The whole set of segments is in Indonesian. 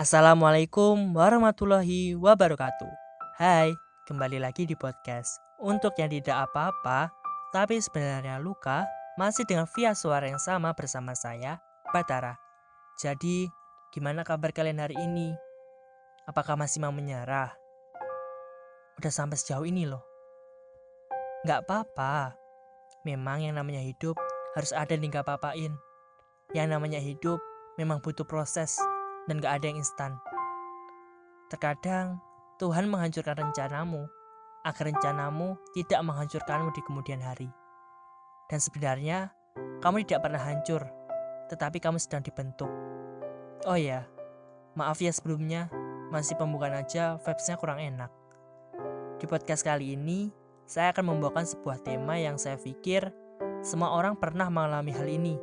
Assalamualaikum warahmatullahi wabarakatuh. Hai, kembali lagi di podcast. Untuk yang tidak apa-apa, tapi sebenarnya luka, masih dengan via suara yang sama bersama saya, Batara. Jadi, gimana kabar kalian hari ini? Apakah masih mau menyerah? Udah sampai sejauh ini loh. Gak apa-apa. Memang yang namanya hidup harus ada yang gak apa-apain. Yang namanya hidup memang butuh proses dan gak ada yang instan. Terkadang Tuhan menghancurkan rencanamu agar rencanamu tidak menghancurkanmu di kemudian hari. Dan sebenarnya kamu tidak pernah hancur, tetapi kamu sedang dibentuk. Oh ya, maaf ya sebelumnya, masih pembukaan aja vibes-nya kurang enak. Di podcast kali ini, saya akan membawakan sebuah tema yang saya pikir semua orang pernah mengalami hal ini.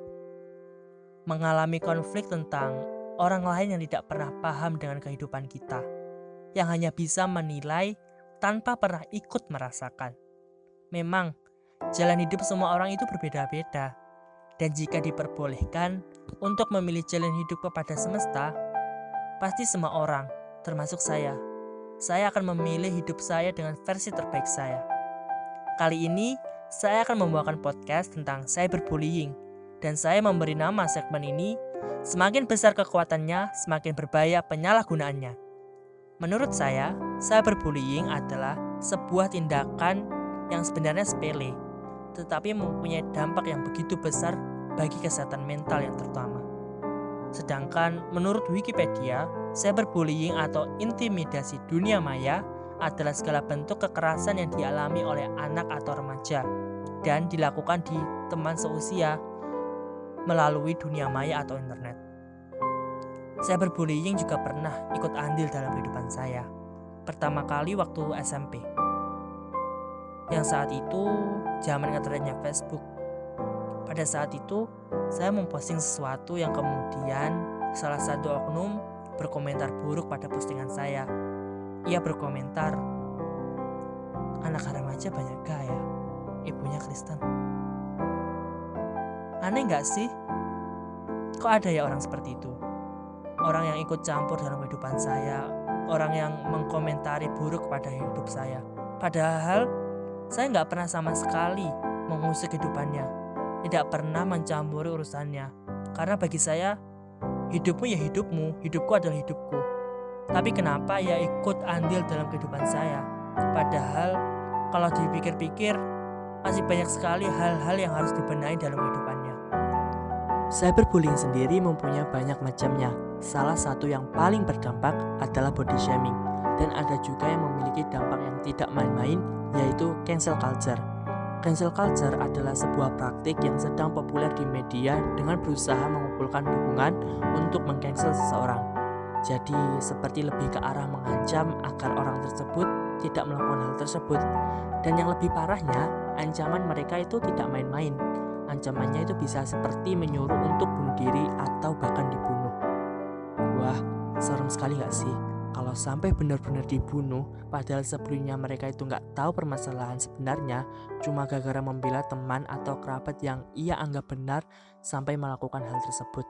Mengalami konflik tentang orang lain yang tidak pernah paham dengan kehidupan kita, yang hanya bisa menilai tanpa pernah ikut merasakan. Memang, jalan hidup semua orang itu berbeda-beda, dan jika diperbolehkan untuk memilih jalan hidup kepada semesta, pasti semua orang, termasuk saya, saya akan memilih hidup saya dengan versi terbaik saya. Kali ini, saya akan membawakan podcast tentang cyberbullying, dan saya memberi nama segmen ini Semakin besar kekuatannya, semakin berbahaya penyalahgunaannya. Menurut saya, cyberbullying adalah sebuah tindakan yang sebenarnya sepele, tetapi mempunyai dampak yang begitu besar bagi kesehatan mental yang terutama. Sedangkan menurut Wikipedia, cyberbullying atau intimidasi dunia maya adalah segala bentuk kekerasan yang dialami oleh anak atau remaja dan dilakukan di teman seusia melalui dunia maya atau internet. Saya berbullying juga pernah ikut andil dalam kehidupan saya. Pertama kali waktu SMP. Yang saat itu zaman ngetrennya Facebook. Pada saat itu, saya memposting sesuatu yang kemudian salah satu oknum berkomentar buruk pada postingan saya. Ia berkomentar, anak remaja banyak gaya, ibunya Kristen. Aneh nggak sih? Kok ada ya orang seperti itu? Orang yang ikut campur dalam kehidupan saya, orang yang mengkomentari buruk pada hidup saya. Padahal saya nggak pernah sama sekali mengusik kehidupannya, tidak pernah mencampuri urusannya. Karena bagi saya, hidupmu ya hidupmu, hidupku adalah hidupku. Tapi kenapa ya ikut andil dalam kehidupan saya? Padahal kalau dipikir-pikir, masih banyak sekali hal-hal yang harus dibenahi dalam kehidupannya. Cyberbullying sendiri mempunyai banyak macamnya. Salah satu yang paling berdampak adalah body shaming, dan ada juga yang memiliki dampak yang tidak main-main, yaitu cancel culture. Cancel culture adalah sebuah praktik yang sedang populer di media dengan berusaha mengumpulkan dukungan untuk mengcancel seseorang. Jadi, seperti lebih ke arah mengancam agar orang tersebut tidak melakukan hal tersebut. Dan yang lebih parahnya, ancaman mereka itu tidak main-main, Ancamannya itu bisa seperti menyuruh untuk bunuh diri atau bahkan dibunuh. Wah, serem sekali gak sih? Kalau sampai benar-benar dibunuh, padahal sebelumnya mereka itu nggak tahu permasalahan sebenarnya, cuma gara-gara membela teman atau kerabat yang ia anggap benar sampai melakukan hal tersebut.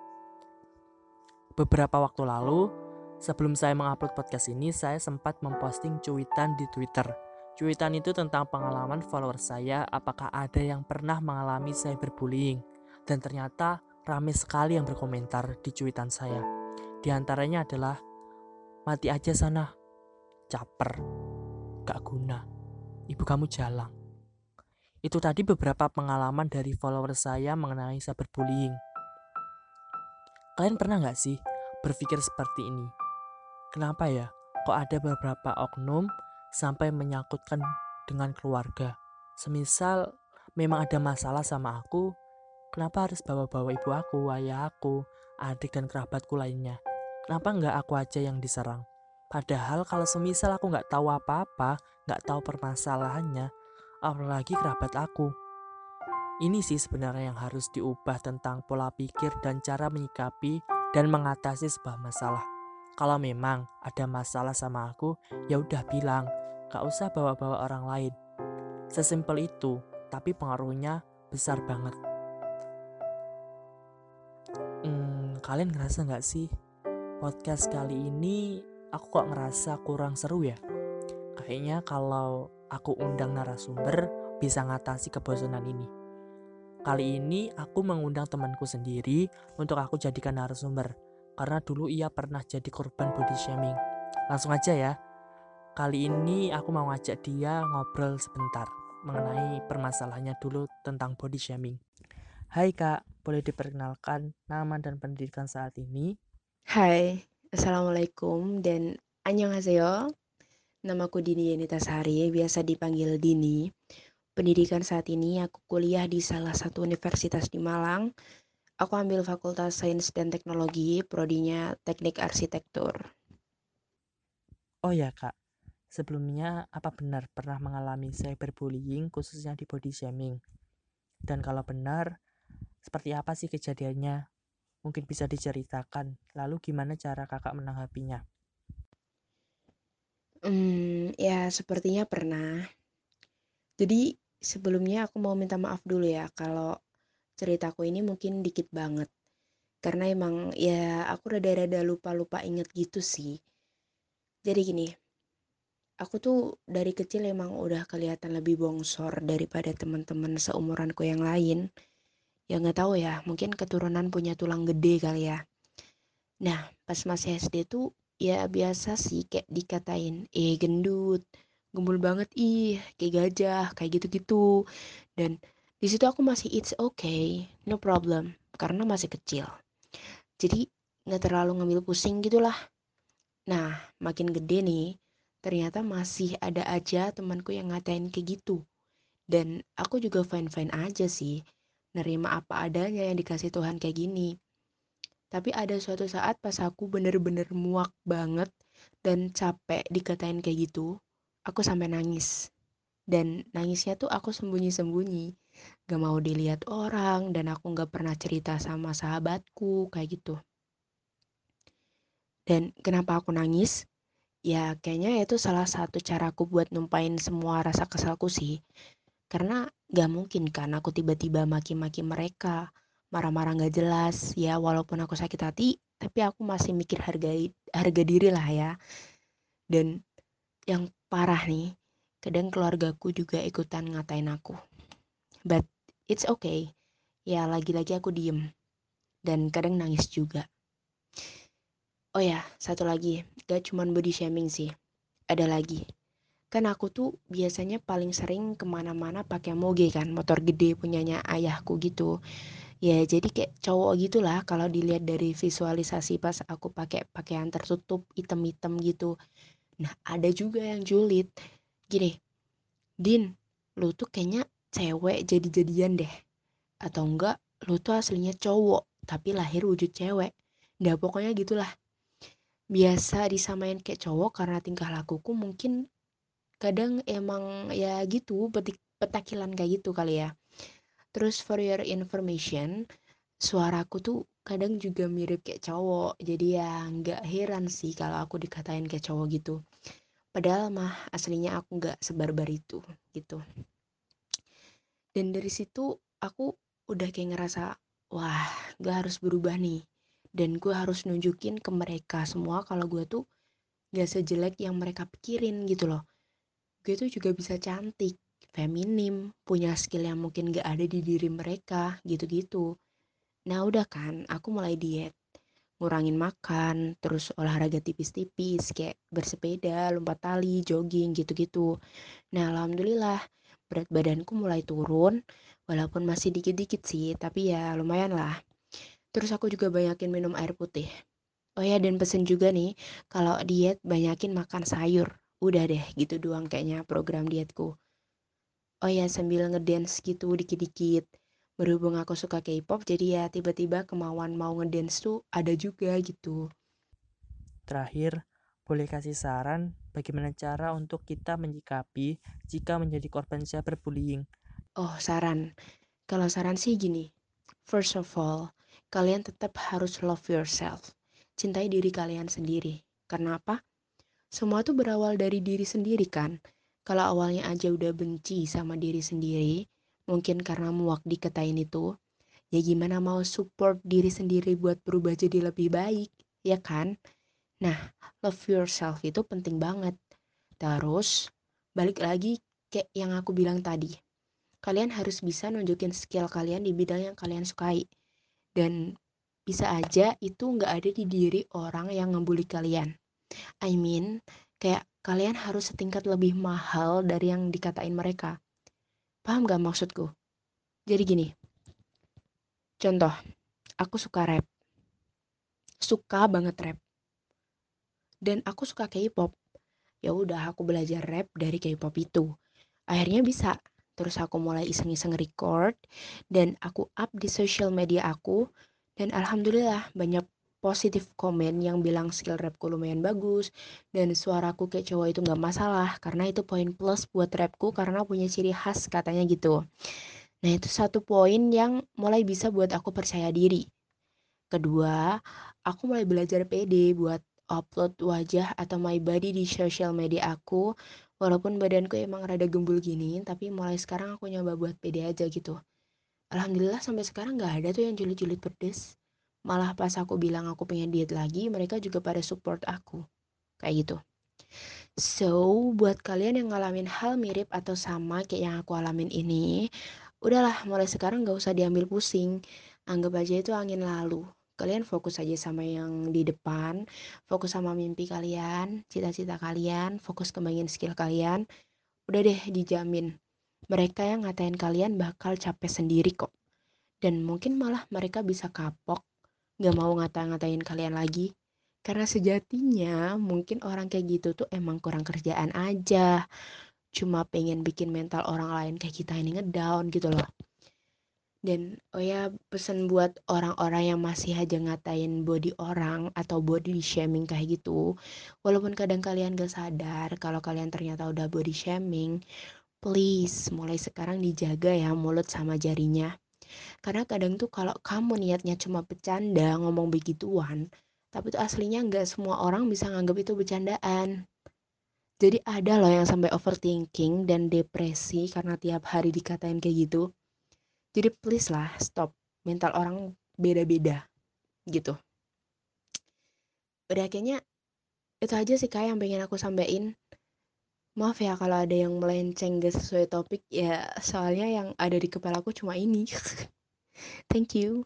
Beberapa waktu lalu, sebelum saya mengupload podcast ini, saya sempat memposting cuitan di Twitter Cuitan itu tentang pengalaman follower saya apakah ada yang pernah mengalami cyberbullying. Dan ternyata ramai sekali yang berkomentar di cuitan saya. Di antaranya adalah, mati aja sana, caper, gak guna, ibu kamu jalang. Itu tadi beberapa pengalaman dari follower saya mengenai cyberbullying. Kalian pernah gak sih berpikir seperti ini? Kenapa ya? Kok ada beberapa oknum sampai menyangkutkan dengan keluarga. Semisal memang ada masalah sama aku, kenapa harus bawa-bawa ibu aku, ayah aku, adik dan kerabatku lainnya? Kenapa nggak aku aja yang diserang? Padahal kalau semisal aku nggak tahu apa-apa, nggak tahu permasalahannya, apalagi kerabat aku. Ini sih sebenarnya yang harus diubah tentang pola pikir dan cara menyikapi dan mengatasi sebuah masalah. Kalau memang ada masalah sama aku, ya udah bilang, gak usah bawa-bawa orang lain. Sesimpel itu, tapi pengaruhnya besar banget. Hmm, kalian ngerasa gak sih? podcast kali ini aku kok ngerasa kurang seru ya. Kayaknya kalau aku undang narasumber bisa ngatasi kebosanan ini. Kali ini aku mengundang temanku sendiri untuk aku jadikan narasumber karena dulu ia pernah jadi korban body shaming. Langsung aja ya. Kali ini aku mau ngajak dia ngobrol sebentar mengenai permasalahannya dulu tentang body shaming. Hai kak, boleh diperkenalkan nama dan pendidikan saat ini? Hai, Assalamualaikum dan Annyeonghaseyo. Namaku Dini Yenita Sari, biasa dipanggil Dini. Pendidikan saat ini aku kuliah di salah satu universitas di Malang. Aku ambil Fakultas Sains dan Teknologi, prodinya Teknik Arsitektur. Oh ya kak, sebelumnya apa benar pernah mengalami cyberbullying khususnya di body shaming? Dan kalau benar, seperti apa sih kejadiannya? Mungkin bisa diceritakan, lalu gimana cara kakak menanggapinya? Hmm, ya sepertinya pernah. Jadi sebelumnya aku mau minta maaf dulu ya kalau ceritaku ini mungkin dikit banget. Karena emang ya aku rada-rada lupa-lupa inget gitu sih. Jadi gini, aku tuh dari kecil emang udah kelihatan lebih bongsor daripada teman-teman seumuranku yang lain ya nggak tahu ya mungkin keturunan punya tulang gede kali ya nah pas masih SD tuh ya biasa sih kayak dikatain eh gendut gembul banget ih kayak gajah kayak gitu-gitu dan di situ aku masih it's okay no problem karena masih kecil jadi nggak terlalu ngambil pusing gitulah nah makin gede nih ternyata masih ada aja temanku yang ngatain kayak gitu dan aku juga fine fine aja sih nerima apa adanya yang dikasih Tuhan kayak gini. Tapi ada suatu saat pas aku bener-bener muak banget dan capek dikatain kayak gitu, aku sampai nangis. Dan nangisnya tuh aku sembunyi-sembunyi. Gak mau dilihat orang dan aku gak pernah cerita sama sahabatku kayak gitu. Dan kenapa aku nangis? Ya kayaknya itu salah satu caraku buat numpain semua rasa kesalku sih. Karena gak mungkin kan aku tiba-tiba maki-maki mereka, marah-marah gak jelas. Ya walaupun aku sakit hati, tapi aku masih mikir harga harga diri lah ya. Dan yang parah nih, kadang keluargaku juga ikutan ngatain aku. But it's okay. Ya lagi-lagi aku diem. Dan kadang nangis juga. Oh ya, satu lagi. Gak cuman body shaming sih. Ada lagi kan aku tuh biasanya paling sering ke mana-mana pakai moge kan motor gede punyanya ayahku gitu ya jadi kayak cowok gitulah kalau dilihat dari visualisasi pas aku pakai pakaian tertutup item-item gitu nah ada juga yang julid gini Din lu tuh kayaknya cewek jadi-jadian deh. Atau enggak lu tuh aslinya cowok tapi lahir wujud cewek. Nah pokoknya gitulah. Biasa disamain kayak cowok karena tingkah lakuku mungkin kadang emang ya gitu petik petakilan kayak gitu kali ya. Terus for your information suaraku tuh kadang juga mirip kayak cowok. Jadi ya nggak heran sih kalau aku dikatain kayak cowok gitu. Padahal mah aslinya aku nggak sebarbar itu gitu dan dari situ aku udah kayak ngerasa wah gue harus berubah nih dan gue harus nunjukin ke mereka semua kalau gue tuh gak sejelek yang mereka pikirin gitu loh gue tuh juga bisa cantik, feminim, punya skill yang mungkin gak ada di diri mereka, gitu-gitu. Nah udah kan, aku mulai diet. Ngurangin makan, terus olahraga tipis-tipis, kayak bersepeda, lompat tali, jogging, gitu-gitu. Nah alhamdulillah, berat badanku mulai turun, walaupun masih dikit-dikit sih, tapi ya lumayan lah. Terus aku juga banyakin minum air putih. Oh ya, dan pesen juga nih, kalau diet banyakin makan sayur udah deh gitu doang kayaknya program dietku oh ya sambil ngedance gitu dikit-dikit berhubung aku suka K-pop jadi ya tiba-tiba kemauan mau ngedance tuh ada juga gitu terakhir boleh kasih saran bagaimana cara untuk kita menyikapi jika menjadi korban cyberbullying? Oh saran. Kalau saran sih gini. First of all kalian tetap harus love yourself. Cintai diri kalian sendiri. Karena apa? Semua tuh berawal dari diri sendiri kan. Kalau awalnya aja udah benci sama diri sendiri, mungkin karena muak diketain itu, ya gimana mau support diri sendiri buat berubah jadi lebih baik ya kan? Nah, love yourself itu penting banget. Terus, balik lagi kayak yang aku bilang tadi. Kalian harus bisa nunjukin skill kalian di bidang yang kalian sukai. Dan bisa aja itu nggak ada di diri orang yang ngebully kalian. I mean, kayak kalian harus setingkat lebih mahal dari yang dikatain mereka. Paham gak maksudku? Jadi gini, contoh, aku suka rap. Suka banget rap. Dan aku suka K-pop. Ya udah aku belajar rap dari K-pop itu. Akhirnya bisa. Terus aku mulai iseng-iseng record dan aku up di social media aku dan alhamdulillah banyak positif komen yang bilang skill rapku lumayan bagus dan suaraku kayak cowok itu nggak masalah karena itu poin plus buat rapku karena punya ciri khas katanya gitu. Nah itu satu poin yang mulai bisa buat aku percaya diri. Kedua, aku mulai belajar pede buat upload wajah atau my body di social media aku walaupun badanku emang rada gembul gini tapi mulai sekarang aku nyoba buat pede aja gitu. Alhamdulillah sampai sekarang nggak ada tuh yang julid-julid pedes. Malah pas aku bilang aku pengen diet lagi mereka juga pada support aku. Kayak gitu. So buat kalian yang ngalamin hal mirip atau sama kayak yang aku alamin ini udahlah mulai sekarang nggak usah diambil pusing. Anggap aja itu angin lalu kalian fokus aja sama yang di depan, fokus sama mimpi kalian, cita-cita kalian, fokus kembangin skill kalian. Udah deh dijamin. Mereka yang ngatain kalian bakal capek sendiri kok. Dan mungkin malah mereka bisa kapok, gak mau ngata-ngatain kalian lagi. Karena sejatinya mungkin orang kayak gitu tuh emang kurang kerjaan aja. Cuma pengen bikin mental orang lain kayak kita ini ngedown gitu loh. Dan oh ya pesan buat orang-orang yang masih aja ngatain body orang atau body shaming kayak gitu. Walaupun kadang kalian gak sadar kalau kalian ternyata udah body shaming, please mulai sekarang dijaga ya mulut sama jarinya. Karena kadang tuh kalau kamu niatnya cuma bercanda ngomong begituan, tapi tuh aslinya nggak semua orang bisa nganggap itu bercandaan. Jadi ada loh yang sampai overthinking dan depresi karena tiap hari dikatain kayak gitu jadi please lah stop. Mental orang beda-beda gitu. Udah kayaknya itu aja sih kak yang pengen aku sampaikan maaf ya kalau ada yang melenceng gak sesuai topik. Ya soalnya yang ada di kepala aku cuma ini. Thank you.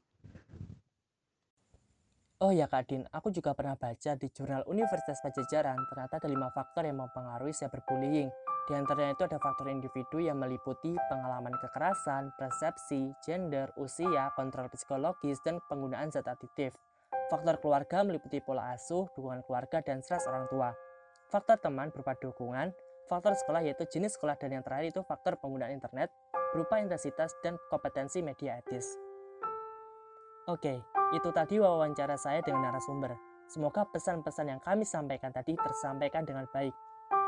Oh ya Kak Din, aku juga pernah baca di jurnal Universitas Pajajaran. Ternyata ada lima faktor yang mempengaruhi cyberbullying di antaranya itu ada faktor individu yang meliputi pengalaman kekerasan, persepsi, gender, usia, kontrol psikologis, dan penggunaan zat aditif. Faktor keluarga meliputi pola asuh, dukungan keluarga, dan stres orang tua. Faktor teman berupa dukungan, faktor sekolah yaitu jenis sekolah, dan yang terakhir itu faktor penggunaan internet berupa intensitas dan kompetensi media etis. Oke, itu tadi wawancara saya dengan narasumber. Semoga pesan-pesan yang kami sampaikan tadi tersampaikan dengan baik.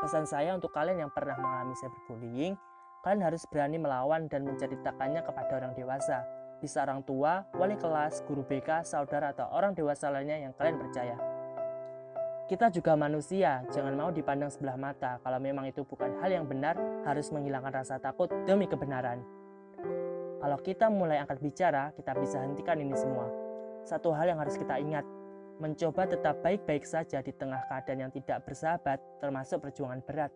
Pesan saya untuk kalian yang pernah mengalami cyberbullying, kalian harus berani melawan dan menceritakannya kepada orang dewasa. Bisa orang tua, wali kelas, guru BK, saudara, atau orang dewasa lainnya yang kalian percaya. Kita juga manusia, jangan mau dipandang sebelah mata. Kalau memang itu bukan hal yang benar, harus menghilangkan rasa takut demi kebenaran. Kalau kita mulai angkat bicara, kita bisa hentikan ini semua. Satu hal yang harus kita ingat, mencoba tetap baik-baik saja di tengah keadaan yang tidak bersahabat, termasuk perjuangan berat.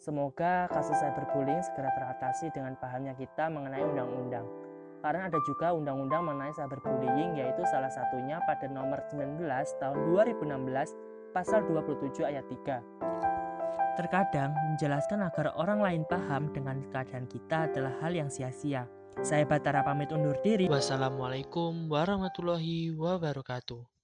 Semoga kasus cyberbullying segera teratasi dengan pahamnya kita mengenai undang-undang. Karena ada juga undang-undang mengenai cyberbullying yaitu salah satunya pada nomor 19 tahun 2016 pasal 27 ayat 3. Terkadang menjelaskan agar orang lain paham dengan keadaan kita adalah hal yang sia-sia. Saya Batara pamit undur diri. Wassalamualaikum warahmatullahi wabarakatuh.